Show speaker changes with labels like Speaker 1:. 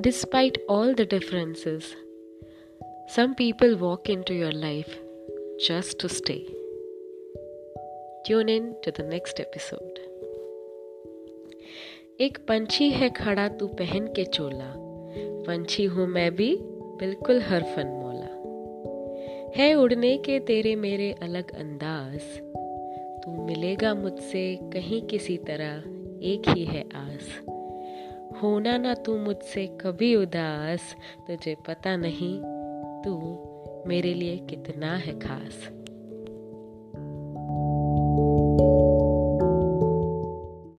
Speaker 1: Despite all the differences, some people walk into your life just to stay. Tune in to the next episode. एक पंछी है खड़ा तू पहन के चोला पंछी हूँ मैं भी बिल्कुल हर फन मोला है उड़ने के तेरे मेरे अलग अंदाज तू मिलेगा मुझसे कहीं किसी तरह एक ही है आस होना ना तू मुझसे कभी उदास, तुझे पता नहीं तू मेरे लिए कितना है खास।